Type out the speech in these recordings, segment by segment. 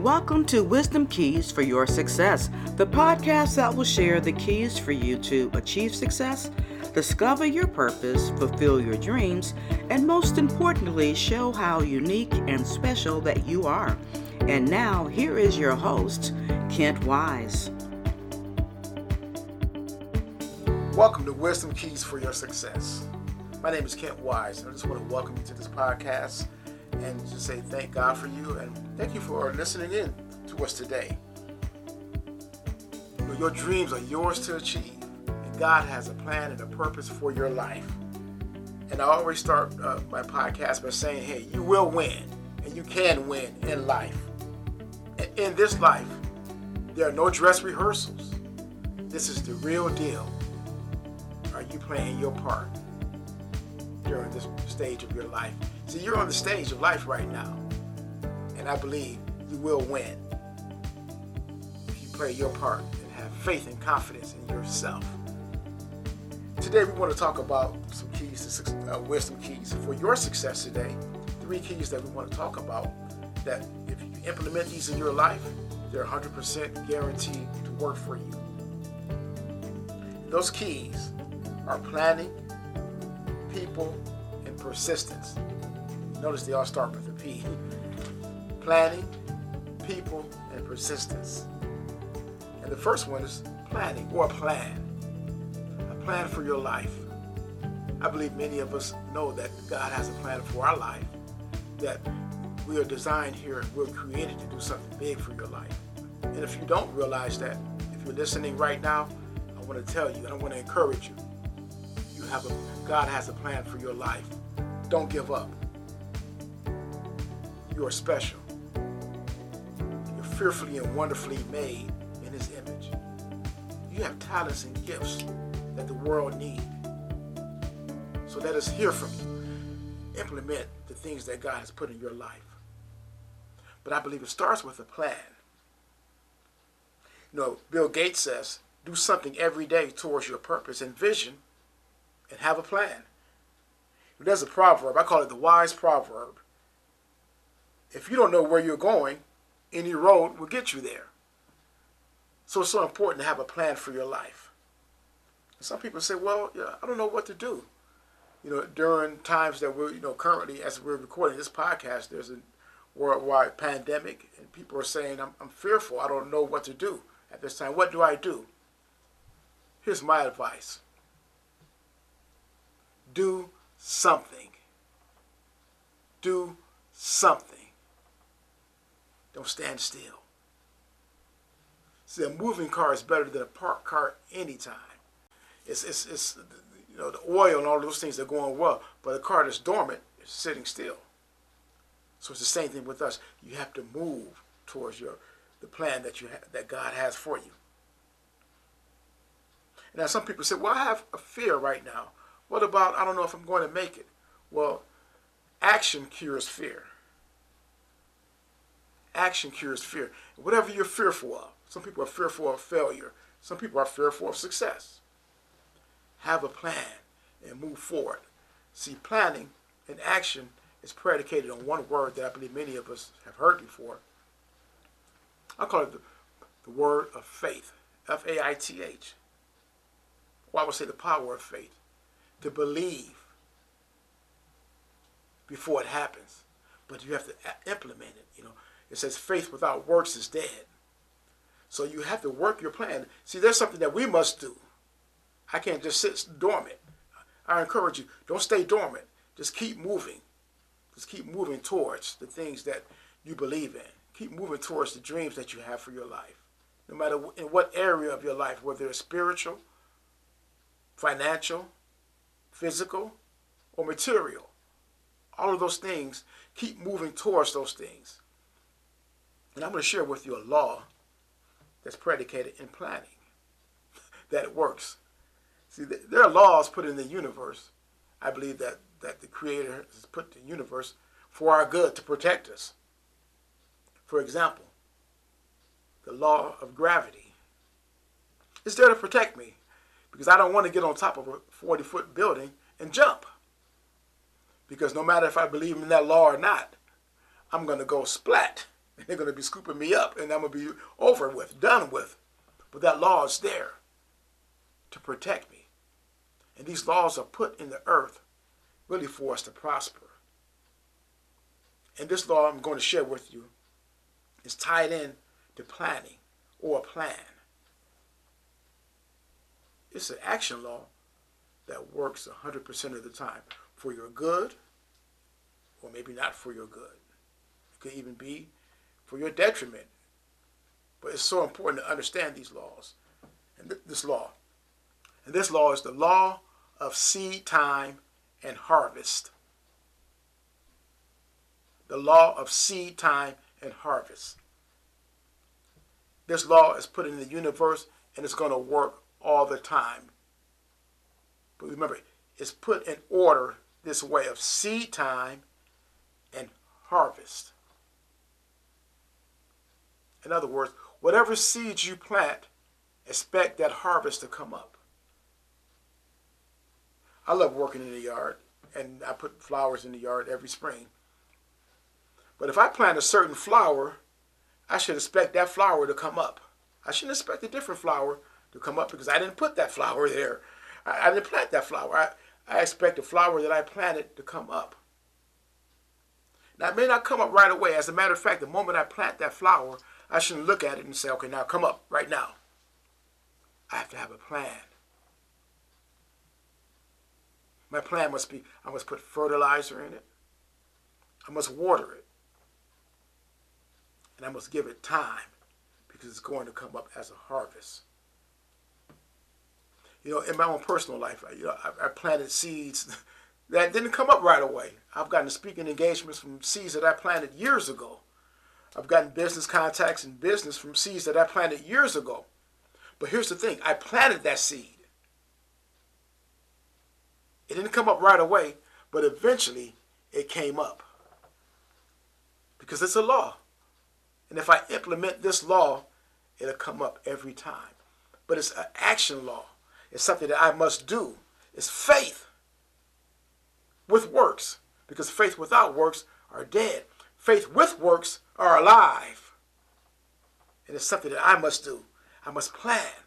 Welcome to Wisdom Keys for Your Success, the podcast that will share the keys for you to achieve success, discover your purpose, fulfill your dreams, and most importantly, show how unique and special that you are. And now, here is your host, Kent Wise. Welcome to Wisdom Keys for Your Success. My name is Kent Wise, and I just want to welcome you to this podcast and just say thank God for you and thank you for listening in to us today. Your dreams are yours to achieve, and God has a plan and a purpose for your life. And I always start uh, my podcast by saying, hey, you will win, and you can win in life. In this life, there are no dress rehearsals. This is the real deal. Are you playing your part during this stage of your life? See, you're on the stage of life right now, and I believe you will win if you play your part and have faith and confidence in yourself. Today, we want to talk about some keys to uh, wisdom keys for your success today. Three keys that we want to talk about that if you implement these in your life, they're 100% guaranteed to work for you. Those keys are planning, people, and persistence. Notice they all start with a P. Planning, people, and persistence. And the first one is planning or a plan. A plan for your life. I believe many of us know that God has a plan for our life, that we are designed here we're created to do something big for your life. And if you don't realize that, if you're listening right now, I want to tell you and I want to encourage you. You have a God has a plan for your life. Don't give up. You are special. Fearfully and wonderfully made in His image. You have talents and gifts that the world needs. So let us hear from you. Implement the things that God has put in your life. But I believe it starts with a plan. You know, Bill Gates says, do something every day towards your purpose and vision and have a plan. There's a proverb, I call it the wise proverb if you don't know where you're going, any road will get you there. So it's so important to have a plan for your life. some people say, well, yeah, I don't know what to do. You know, during times that we're, you know, currently as we're recording this podcast, there's a worldwide pandemic, and people are saying, I'm, I'm fearful. I don't know what to do at this time. What do I do? Here's my advice do something. Do something. Don't stand still. See, a moving car is better than a parked car anytime. It's, it's, it's you know, the oil and all those things are going well, but a car that's dormant is sitting still. So it's the same thing with us. You have to move towards your the plan that you ha- that God has for you. Now, some people say, "Well, I have a fear right now. What about I don't know if I'm going to make it?" Well, action cures fear action cures fear. Whatever you're fearful of. Some people are fearful of failure. Some people are fearful of success. Have a plan and move forward. See, planning and action is predicated on one word that I believe many of us have heard before. I call it the, the word of faith. F A I T H. Or I would say the power of faith. To believe before it happens. But you have to implement it, you know. It says faith without works is dead. So you have to work your plan. See, there's something that we must do. I can't just sit dormant. I encourage you, don't stay dormant. Just keep moving. Just keep moving towards the things that you believe in. Keep moving towards the dreams that you have for your life. No matter in what area of your life, whether it's spiritual, financial, physical, or material. All of those things, keep moving towards those things. And I'm going to share with you a law that's predicated in planning that works. See, there are laws put in the universe. I believe that, that the Creator has put the universe for our good to protect us. For example, the law of gravity is there to protect me because I don't want to get on top of a 40 foot building and jump. Because no matter if I believe in that law or not, I'm going to go splat and they're going to be scooping me up, and I'm going to be over with, done with. But that law is there to protect me. And these laws are put in the earth really for us to prosper. And this law I'm going to share with you is tied in to planning or a plan. It's an action law that works 100% of the time for your good or maybe not for your good. It could even be for your detriment. But it's so important to understand these laws and th- this law. And this law is the law of seed time and harvest. The law of seed time and harvest. This law is put in the universe and it's going to work all the time. But remember, it's put in order this way of seed time and harvest. In other words, whatever seeds you plant, expect that harvest to come up. I love working in the yard, and I put flowers in the yard every spring. But if I plant a certain flower, I should expect that flower to come up. I shouldn't expect a different flower to come up because I didn't put that flower there. I, I didn't plant that flower. I, I expect the flower that I planted to come up. Now, it may not come up right away. As a matter of fact, the moment I plant that flower, I shouldn't look at it and say, okay, now come up right now. I have to have a plan. My plan must be I must put fertilizer in it, I must water it, and I must give it time because it's going to come up as a harvest. You know, in my own personal life, I, you know, I, I planted seeds that didn't come up right away. I've gotten speaking engagements from seeds that I planted years ago. I've gotten business contacts and business from seeds that I planted years ago. But here's the thing I planted that seed. It didn't come up right away, but eventually it came up. Because it's a law. And if I implement this law, it'll come up every time. But it's an action law. It's something that I must do. It's faith with works. Because faith without works are dead. Faith with works are alive. And it's something that I must do. I must plan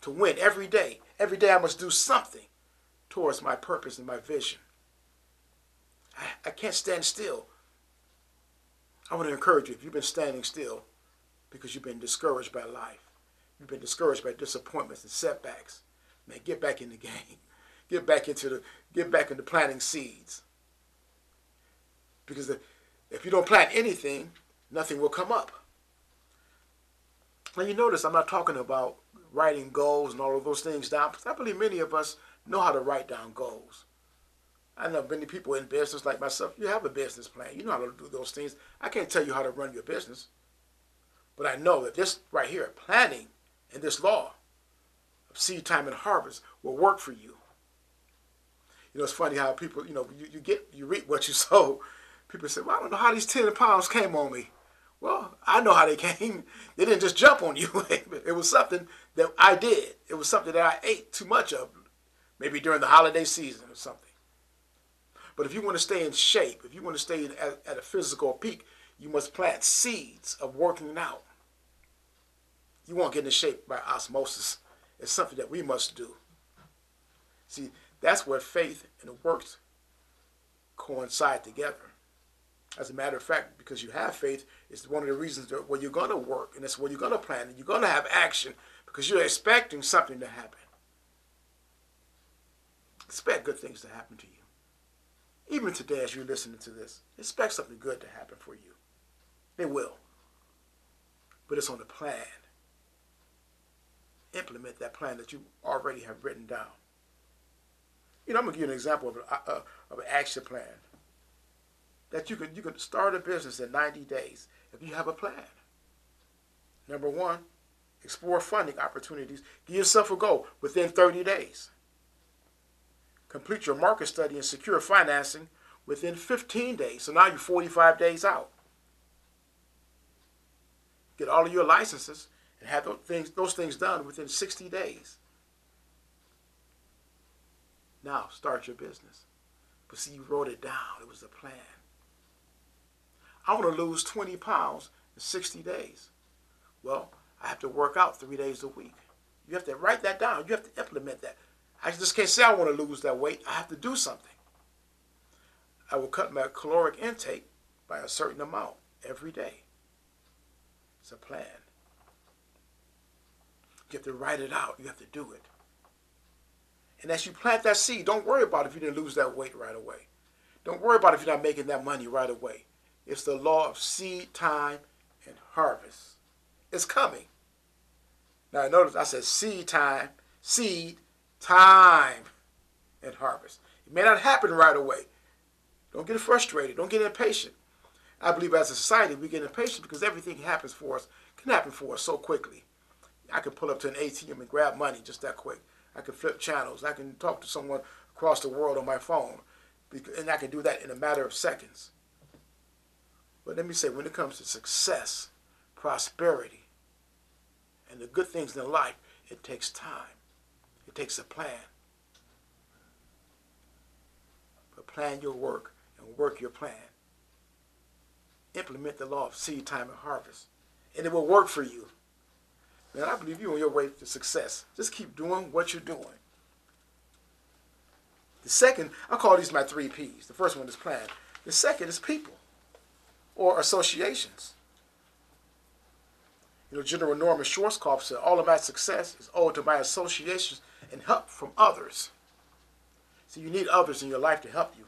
to win every day. Every day I must do something towards my purpose and my vision. I, I can't stand still. I want to encourage you if you've been standing still because you've been discouraged by life, you've been discouraged by disappointments and setbacks, man, get back in the game. Get back into the get back into planting seeds. Because if you don't plant anything, nothing will come up. And you notice I'm not talking about writing goals and all of those things down I believe many of us know how to write down goals. I know many people in business like myself, you have a business plan. You know how to do those things. I can't tell you how to run your business. But I know that this right here, planning and this law of seed time and harvest will work for you. You know, it's funny how people, you know, you, you get, you reap what you sow. People say, well, I don't know how these 10 pounds came on me. Well, I know how they came. They didn't just jump on you. it was something that I did. It was something that I ate too much of, maybe during the holiday season or something. But if you want to stay in shape, if you want to stay at, at a physical peak, you must plant seeds of working out. You won't get in shape by osmosis. It's something that we must do. See, that's where faith and works coincide together. As a matter of fact, because you have faith, it's one of the reasons that where you're going to work, and it's where you're going to plan, and you're going to have action because you're expecting something to happen. Expect good things to happen to you. Even today, as you're listening to this, expect something good to happen for you. It will. But it's on the plan. Implement that plan that you already have written down. You know, I'm gonna give you an example of, uh, of an action plan that you can you can start a business in 90 days if you have a plan. Number one, explore funding opportunities. Give yourself a goal within 30 days. Complete your market study and secure financing within 15 days. So now you're 45 days out. Get all of your licenses and have those things, those things done within 60 days. Now start your business. But see, you wrote it down. It was a plan. I want to lose 20 pounds in 60 days. Well, I have to work out three days a week. You have to write that down. You have to implement that. I just can't say I want to lose that weight. I have to do something. I will cut my caloric intake by a certain amount every day. It's a plan. You have to write it out. You have to do it. And as you plant that seed, don't worry about if you didn't lose that weight right away. Don't worry about if you're not making that money right away. It's the law of seed time and harvest. It's coming. Now notice I said seed time, seed, time, and harvest. It may not happen right away. Don't get frustrated. Don't get impatient. I believe as a society we get impatient because everything happens for us can happen for us so quickly. I can pull up to an ATM and grab money just that quick. I can flip channels. I can talk to someone across the world on my phone. And I can do that in a matter of seconds. But let me say, when it comes to success, prosperity, and the good things in life, it takes time. It takes a plan. But plan your work and work your plan. Implement the law of seed time and harvest. And it will work for you. Man, I believe you're on your way to success. Just keep doing what you're doing. The second, I call these my three P's. The first one is plan. The second is people or associations. You know, General Norman Schwarzkopf said, all of my success is owed to my associations and help from others. So you need others in your life to help you.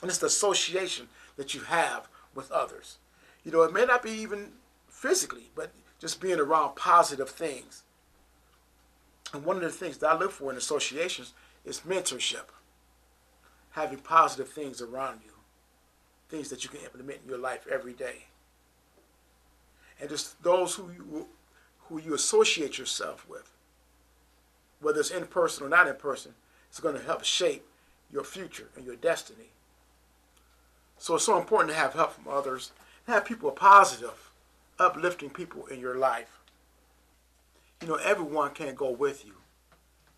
And it's the association that you have with others. You know, it may not be even physically, but just being around positive things. And one of the things that I look for in associations is mentorship. Having positive things around you, things that you can implement in your life every day. And just those who you, who you associate yourself with, whether it's in person or not in person, it's going to help shape your future and your destiny. So it's so important to have help from others, have people positive, uplifting people in your life. You know, everyone can't go with you.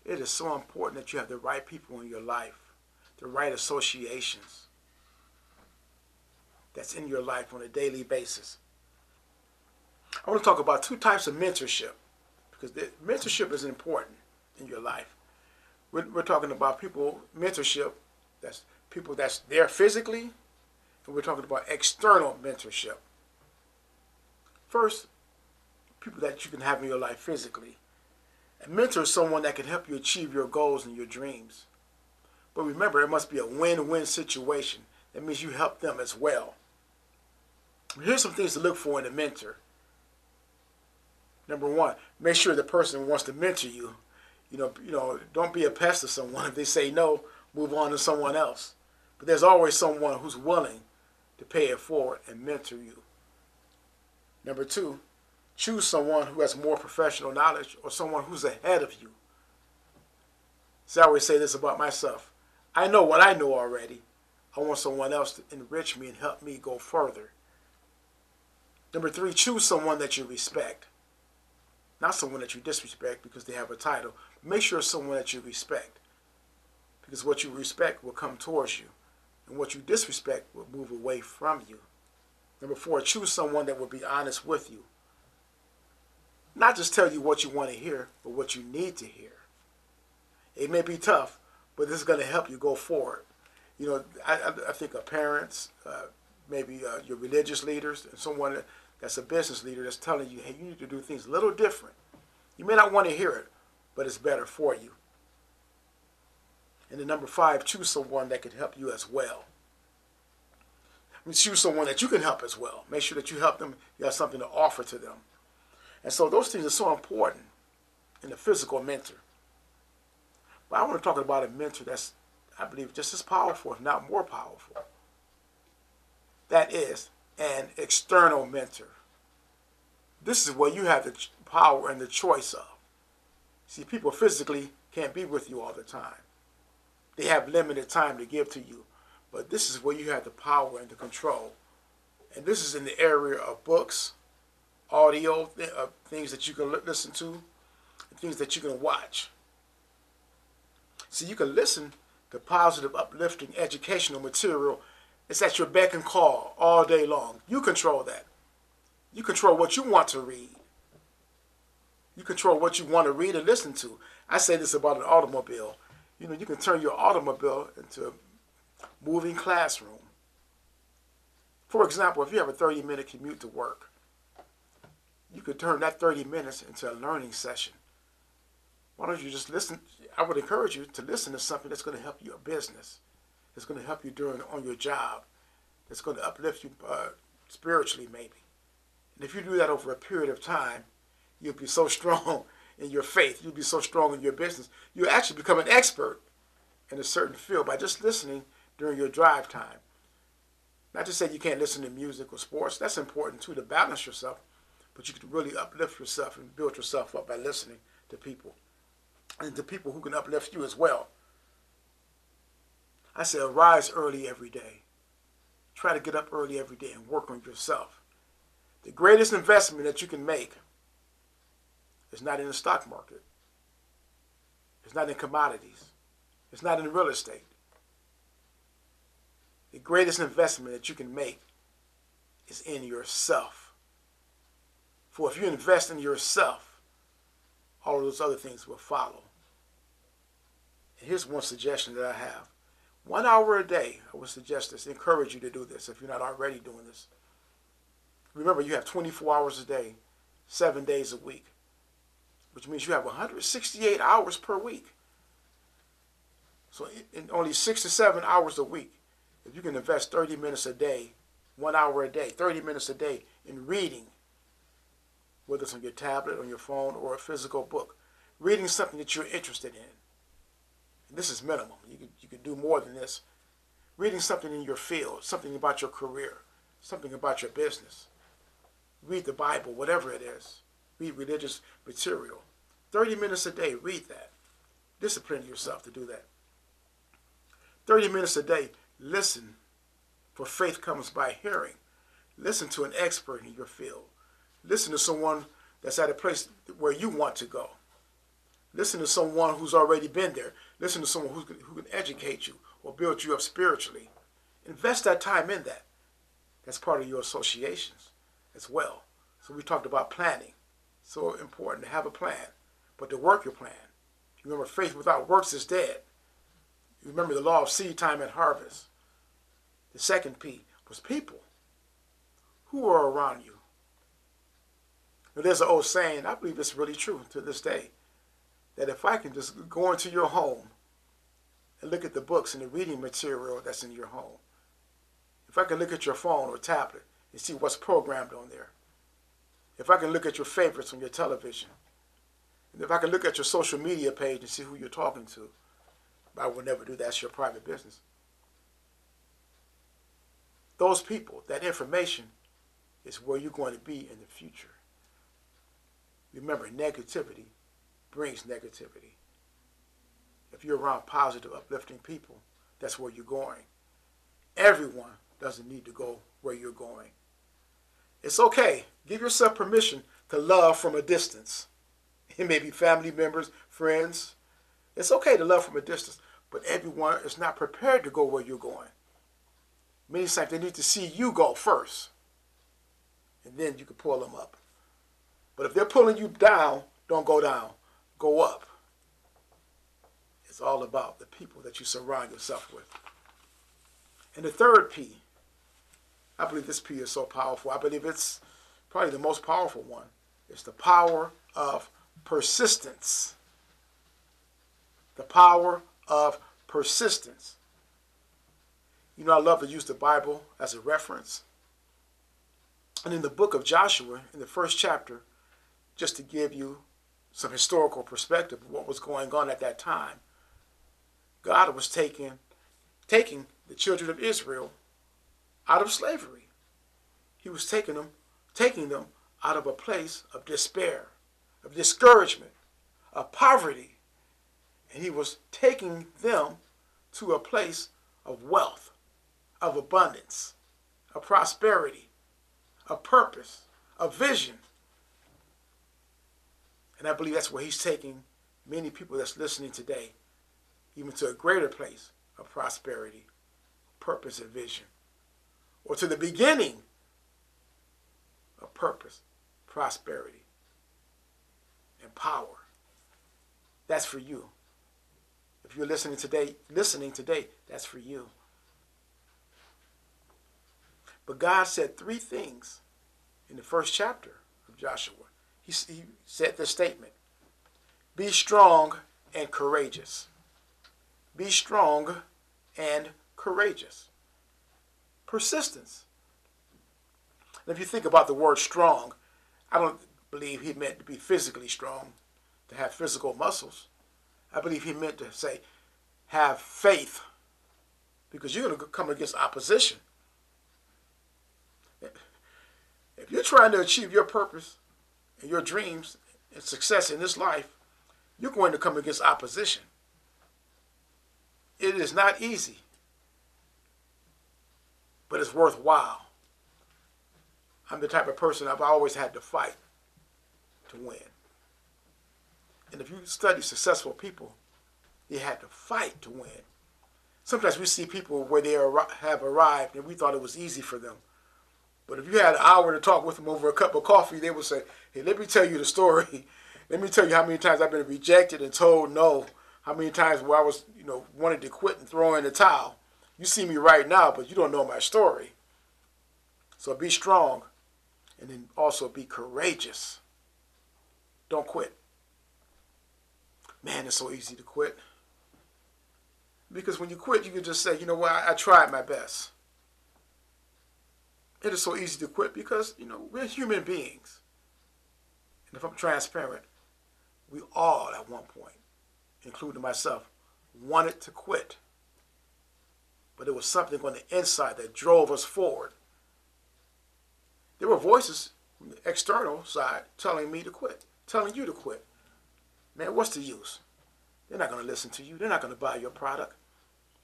It is so important that you have the right people in your life, the right associations that's in your life on a daily basis. I want to talk about two types of mentorship because mentorship is important in your life. We're, we're talking about people, mentorship, that's people that's there physically, and we're talking about external mentorship. First, people that you can have in your life physically. A mentor is someone that can help you achieve your goals and your dreams. But remember, it must be a win win situation. That means you help them as well. Here's some things to look for in a mentor. Number one, make sure the person wants to mentor you. You know, you know, don't be a pest to someone. If they say no, move on to someone else. But there's always someone who's willing to pay it forward and mentor you. Number two, choose someone who has more professional knowledge or someone who's ahead of you. See, I always say this about myself. I know what I know already. I want someone else to enrich me and help me go further. Number three, choose someone that you respect. Not someone that you disrespect because they have a title. Make sure it's someone that you respect. Because what you respect will come towards you and what you disrespect will move away from you. Number four, choose someone that will be honest with you. Not just tell you what you want to hear, but what you need to hear. It may be tough, but this is going to help you go forward. You know, I, I think of parents, uh, maybe uh, your religious leaders, and someone that's a business leader that's telling you, hey, you need to do things a little different. You may not want to hear it, but it's better for you. And then number five, choose someone that can help you as well. I mean, choose someone that you can help as well. Make sure that you help them, you have something to offer to them. And so those things are so important in a physical mentor. But I want to talk about a mentor that's, I believe, just as powerful, if not more powerful. That is an external mentor. This is where you have the power and the choice of. See, people physically can't be with you all the time. They have limited time to give to you. But this is where you have the power and the control. And this is in the area of books, audio, uh, things that you can listen to, things that you can watch. See, you can listen to positive, uplifting, educational material. It's at your beck and call all day long. You control that. You control what you want to read. You control what you want to read and listen to. I say this about an automobile. You know, you can turn your automobile into a moving classroom. For example, if you have a 30 minute commute to work, you could turn that 30 minutes into a learning session. Why don't you just listen? I would encourage you to listen to something that's going to help your business, that's going to help you during on your job, that's going to uplift you uh, spiritually, maybe. And if you do that over a period of time, you'll be so strong in your faith, you'll be so strong in your business, you'll actually become an expert in a certain field by just listening during your drive time. Not to say you can't listen to music or sports, that's important too to balance yourself, but you can really uplift yourself and build yourself up by listening to people and to people who can uplift you as well. I say arise early every day. Try to get up early every day and work on yourself. The greatest investment that you can make is not in the stock market. It's not in commodities. It's not in real estate. The greatest investment that you can make is in yourself. For if you invest in yourself, all of those other things will follow. And here's one suggestion that I have. One hour a day, I would suggest this, encourage you to do this if you're not already doing this. Remember, you have 24 hours a day, seven days a week, which means you have 168 hours per week. So, in only six to seven hours a week, if you can invest 30 minutes a day, one hour a day, 30 minutes a day in reading, whether it's on your tablet, on your phone, or a physical book, reading something that you're interested in. And this is minimum. You could, you could do more than this. Reading something in your field, something about your career, something about your business. Read the Bible, whatever it is. Read religious material. 30 minutes a day, read that. Discipline yourself to do that. 30 minutes a day, Listen, for faith comes by hearing. Listen to an expert in your field. Listen to someone that's at a place where you want to go. Listen to someone who's already been there. Listen to someone who can, who can educate you or build you up spiritually. Invest that time in that. That's part of your associations as well. So we talked about planning. So important to have a plan, but to work your plan. Remember, faith without works is dead. Remember the law of seed time and harvest. The second P was people. Who are around you? Now, there's an old saying, I believe it's really true to this day, that if I can just go into your home and look at the books and the reading material that's in your home, if I can look at your phone or tablet and see what's programmed on there, if I can look at your favorites on your television, and if I can look at your social media page and see who you're talking to, But I will never do that. That's your private business those people, that information is where you're going to be in the future. Remember, negativity brings negativity. If you're around positive, uplifting people, that's where you're going. Everyone doesn't need to go where you're going. It's okay. Give yourself permission to love from a distance. It may be family members, friends. It's okay to love from a distance, but everyone is not prepared to go where you're going. Many times they need to see you go first. And then you can pull them up. But if they're pulling you down, don't go down. Go up. It's all about the people that you surround yourself with. And the third P, I believe this P is so powerful. I believe it's probably the most powerful one. It's the power of persistence. The power of persistence. You know, I love to use the Bible as a reference. And in the book of Joshua, in the first chapter, just to give you some historical perspective of what was going on at that time, God was taking, taking the children of Israel out of slavery. He was taking them, taking them out of a place of despair, of discouragement, of poverty. And he was taking them to a place of wealth of abundance, of prosperity, of purpose, of vision. And I believe that's where he's taking many people that's listening today, even to a greater place of prosperity, purpose, and vision. Or to the beginning of purpose, prosperity, and power. That's for you. If you're listening today, listening today, that's for you. But God said three things in the first chapter of Joshua. He, he said this statement Be strong and courageous. Be strong and courageous. Persistence. And if you think about the word strong, I don't believe he meant to be physically strong, to have physical muscles. I believe he meant to say, have faith, because you're going to come against opposition. If you're trying to achieve your purpose and your dreams and success in this life, you're going to come against opposition. It is not easy, but it's worthwhile. I'm the type of person I've always had to fight to win. And if you study successful people, they had to fight to win. Sometimes we see people where they have arrived and we thought it was easy for them. But if you had an hour to talk with them over a cup of coffee, they would say, Hey, let me tell you the story. let me tell you how many times I've been rejected and told no. How many times where I was, you know, wanted to quit and throw in the towel. You see me right now, but you don't know my story. So be strong and then also be courageous. Don't quit. Man, it's so easy to quit. Because when you quit, you can just say, you know what, I, I tried my best. It is so easy to quit because, you know, we're human beings. And if I'm transparent, we all at one point, including myself, wanted to quit. But it was something on the inside that drove us forward. There were voices from the external side telling me to quit, telling you to quit. Man, what's the use? They're not going to listen to you. They're not going to buy your product.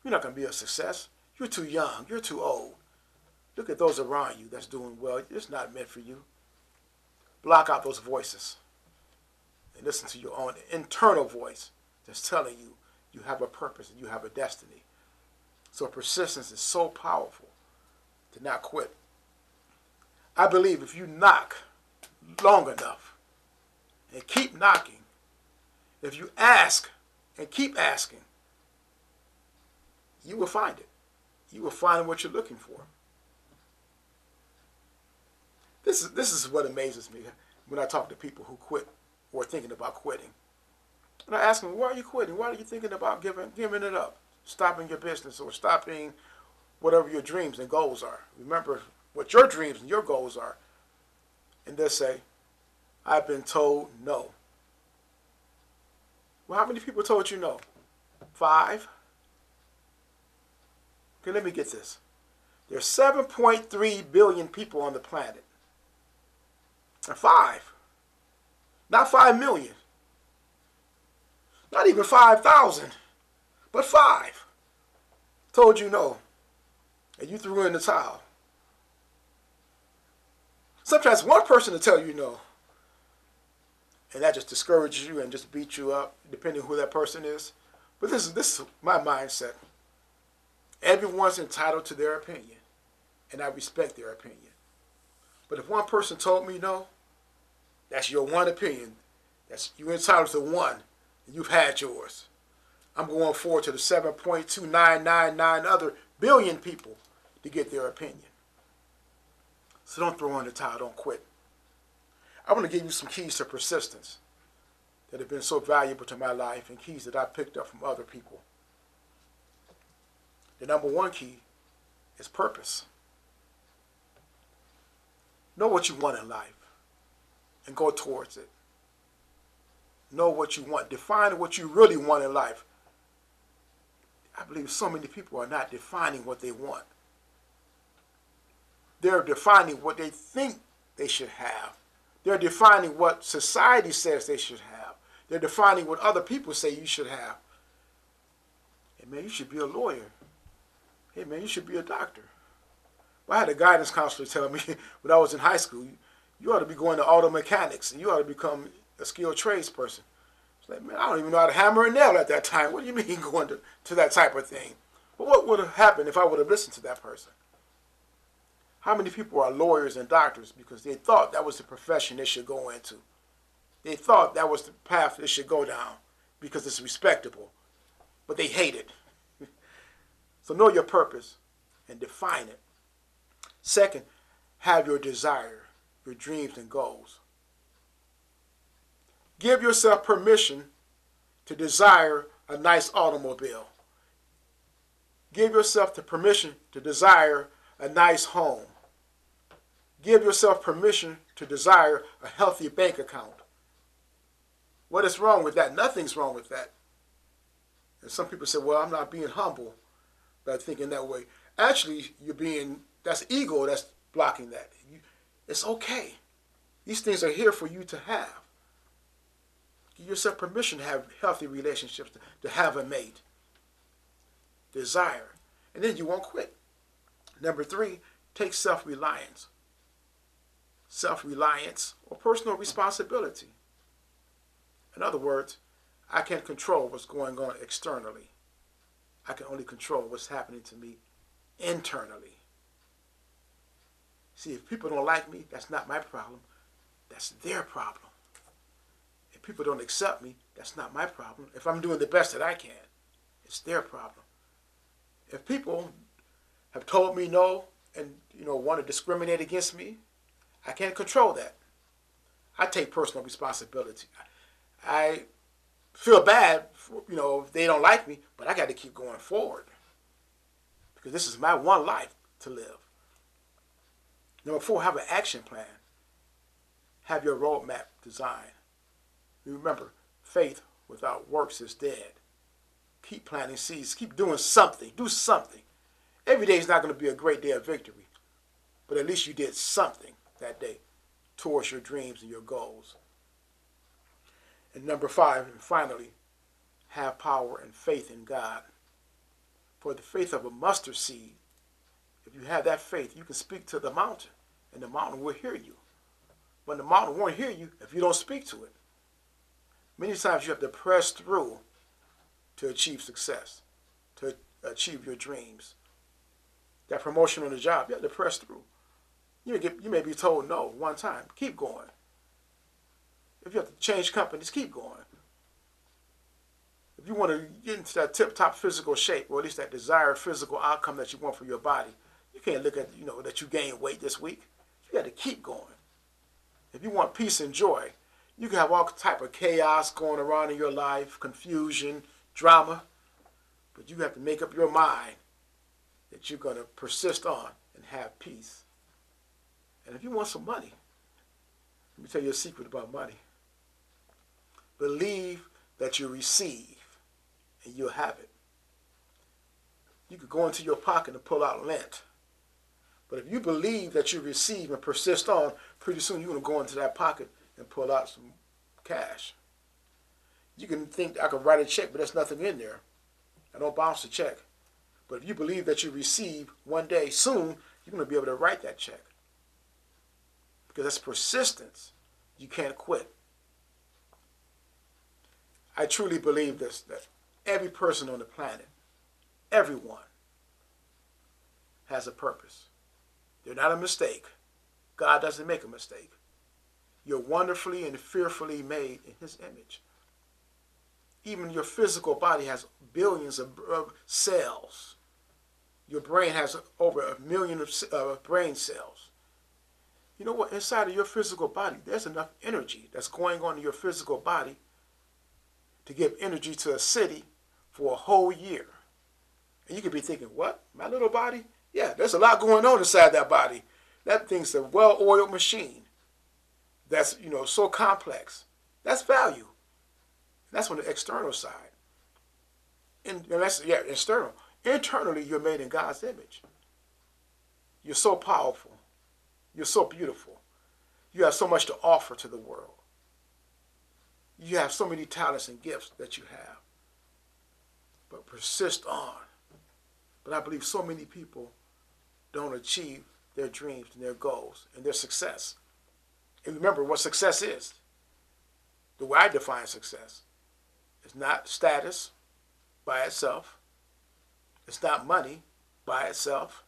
You're not going to be a success. You're too young. You're too old. Look at those around you that's doing well. It's not meant for you. Block out those voices and listen to your own internal voice that's telling you you have a purpose and you have a destiny. So persistence is so powerful to not quit. I believe if you knock long enough and keep knocking, if you ask and keep asking, you will find it. You will find what you're looking for. This is this is what amazes me when I talk to people who quit or thinking about quitting. And I ask them, why are you quitting? Why are you thinking about giving giving it up, stopping your business or stopping whatever your dreams and goals are? Remember what your dreams and your goals are. And they'll say, I've been told no. Well, how many people told you no? Five? Okay, let me get this. There's 7.3 billion people on the planet. Five. Not five million. Not even 5,000. But five. Told you no. And you threw in the towel. Sometimes one person to tell you no. And that just discourages you and just beats you up, depending who that person is. But this is this is my mindset. Everyone's entitled to their opinion, and I respect their opinion. But if one person told me no, that's your one opinion. That's you're entitled to one, you've had yours. I'm going forward to the 7.2999 other billion people to get their opinion. So don't throw in the towel, don't quit. I want to give you some keys to persistence that have been so valuable to my life and keys that I picked up from other people. The number one key is purpose. Know what you want in life and go towards it. Know what you want. Define what you really want in life. I believe so many people are not defining what they want. They're defining what they think they should have. They're defining what society says they should have. They're defining what other people say you should have. Hey man, you should be a lawyer. Hey man, you should be a doctor. Well, I had a guidance counselor tell me when I was in high school, you ought to be going to auto mechanics and you ought to become a skilled trades person. It's like, man, I don't even know how to hammer a nail at that time. What do you mean going to, to that type of thing? Well, what would have happened if I would have listened to that person? How many people are lawyers and doctors because they thought that was the profession they should go into? They thought that was the path they should go down because it's respectable, but they hate it. so know your purpose and define it. Second, have your desire, your dreams and goals. Give yourself permission to desire a nice automobile. Give yourself the permission to desire a nice home. Give yourself permission to desire a healthy bank account. What is wrong with that? Nothing's wrong with that. And some people say, well, I'm not being humble by thinking that way. Actually, you're being, that's ego that's blocking that. It's okay. These things are here for you to have. Give yourself permission to have healthy relationships, to, to have a mate. Desire. And then you won't quit. Number three, take self reliance. Self reliance or personal responsibility. In other words, I can't control what's going on externally. I can only control what's happening to me internally. See, if people don't like me, that's not my problem. That's their problem. People don't accept me, that's not my problem. If I'm doing the best that I can, it's their problem. If people have told me no and you know want to discriminate against me, I can't control that. I take personal responsibility. I feel bad, for, you know, if they don't like me, but I got to keep going forward because this is my one life to live. Number four, have an action plan. Have your roadmap designed. Remember, faith without works is dead. Keep planting seeds. Keep doing something. Do something. Every day is not going to be a great day of victory, but at least you did something that day towards your dreams and your goals. And number five, and finally, have power and faith in God. For the faith of a mustard seed, if you have that faith, you can speak to the mountain, and the mountain will hear you. But the mountain won't hear you if you don't speak to it. Many times you have to press through to achieve success, to achieve your dreams. That promotion on the job, you have to press through. You may, get, you may be told no one time. Keep going. If you have to change companies, keep going. If you want to get into that tip-top physical shape, or at least that desired physical outcome that you want for your body, you can't look at, you know, that you gained weight this week. You got to keep going. If you want peace and joy, you can have all type of chaos going around in your life, confusion, drama, but you have to make up your mind that you're going to persist on and have peace. And if you want some money, let me tell you a secret about money. Believe that you receive, and you'll have it. You could go into your pocket and pull out lint. But if you believe that you receive and persist on, pretty soon you're going to go into that pocket and pull out some cash. You can think I could write a check, but there's nothing in there. I don't bounce the check. But if you believe that you receive one day soon, you're going to be able to write that check. Because that's persistence. You can't quit. I truly believe this that every person on the planet, everyone, has a purpose. They're not a mistake. God doesn't make a mistake. You're wonderfully and fearfully made in His image. Even your physical body has billions of, cells. Your brain has over a million of uh, brain cells. You know what? Inside of your physical body, there's enough energy that's going on in your physical body to give energy to a city for a whole year. And you could be thinking, what? My little body? Yeah, there's a lot going on inside that body. That thing's a well-oiled machine. That's, you know, so complex. That's value. That's on the external side. And, that's, yeah, external. Internally, you're made in God's image. You're so powerful. You're so beautiful. You have so much to offer to the world. You have so many talents and gifts that you have. But persist on. But I believe so many people don't achieve their dreams and their goals and their success. Remember what success is. The way I define success is not status by itself. It's not money by itself.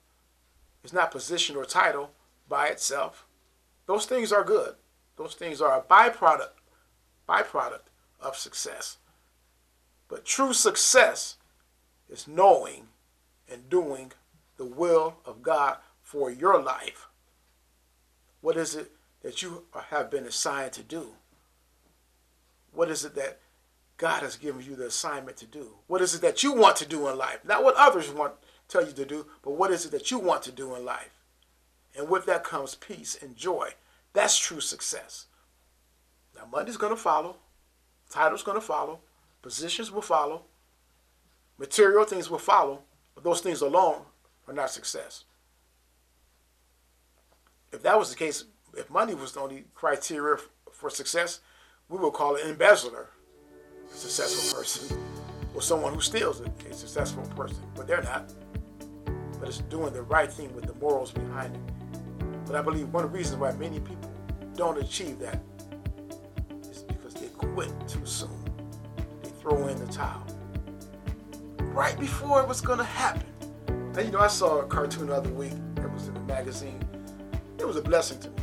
It's not position or title by itself. Those things are good. Those things are a byproduct, byproduct of success. But true success is knowing and doing the will of God for your life. What is it that you have been assigned to do? What is it that God has given you the assignment to do? What is it that you want to do in life? Not what others want tell you to do, but what is it that you want to do in life? And with that comes peace and joy. That's true success. Now money's going to follow, title's going to follow, positions will follow, material things will follow, but those things alone are not success. If that was the case, if money was the only criteria for success, we would call an embezzler a successful person or someone who steals a, successful person, but they're not. But it's doing the right thing with the morals behind it. But I believe one of the reasons why many people don't achieve that is because they quit too soon. They throw in the towel. Right before it was going to happen. And you know, I saw a cartoon the other week that was in the magazine. It was a blessing to me.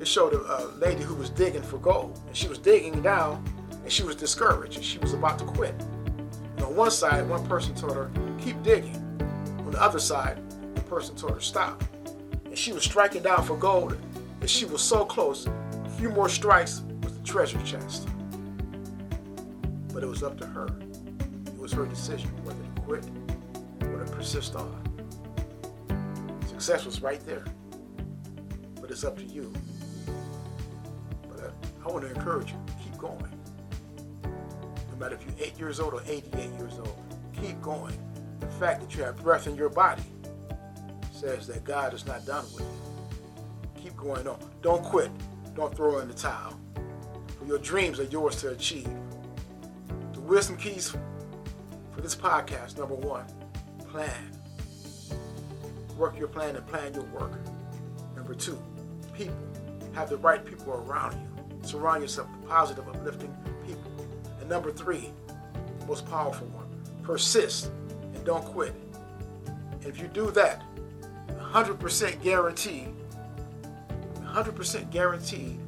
It showed a, a lady who was digging for gold, and she was digging down, and she was discouraged, and she was about to quit. And on one side, one person told her, keep digging. On the other side, the person told her, stop. And she was striking down for gold, and she was so close. A few more strikes was the treasure chest. But it was up to her. It was her decision whether to quit or to persist on. Success was right there. But it's up to you I want to encourage you, keep going. No matter if you're 8 years old or 88 years old, keep going. The fact that you have breath in your body says that God is not done with you. Keep going on. Don't quit. Don't throw in the towel. For your dreams are yours to achieve. The wisdom keys for this podcast number one, plan. Work your plan and plan your work. Number two, people. Have the right people around you. Surround yourself with positive, uplifting people. And number three, most powerful one, persist and don't quit. And if you do that, 100% guaranteed, 100% guaranteed,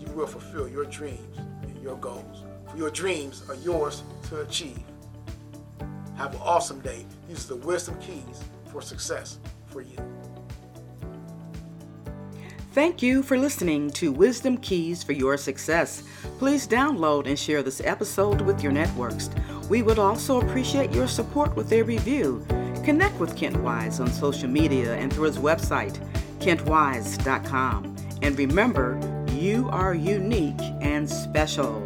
you will fulfill your dreams and your goals. For your dreams are yours to achieve. Have an awesome day. These are the wisdom keys for success for you. Thank you for listening to Wisdom Keys for Your Success. Please download and share this episode with your networks. We would also appreciate your support with a review. Connect with Kent Wise on social media and through his website, kentwise.com. And remember, you are unique and special.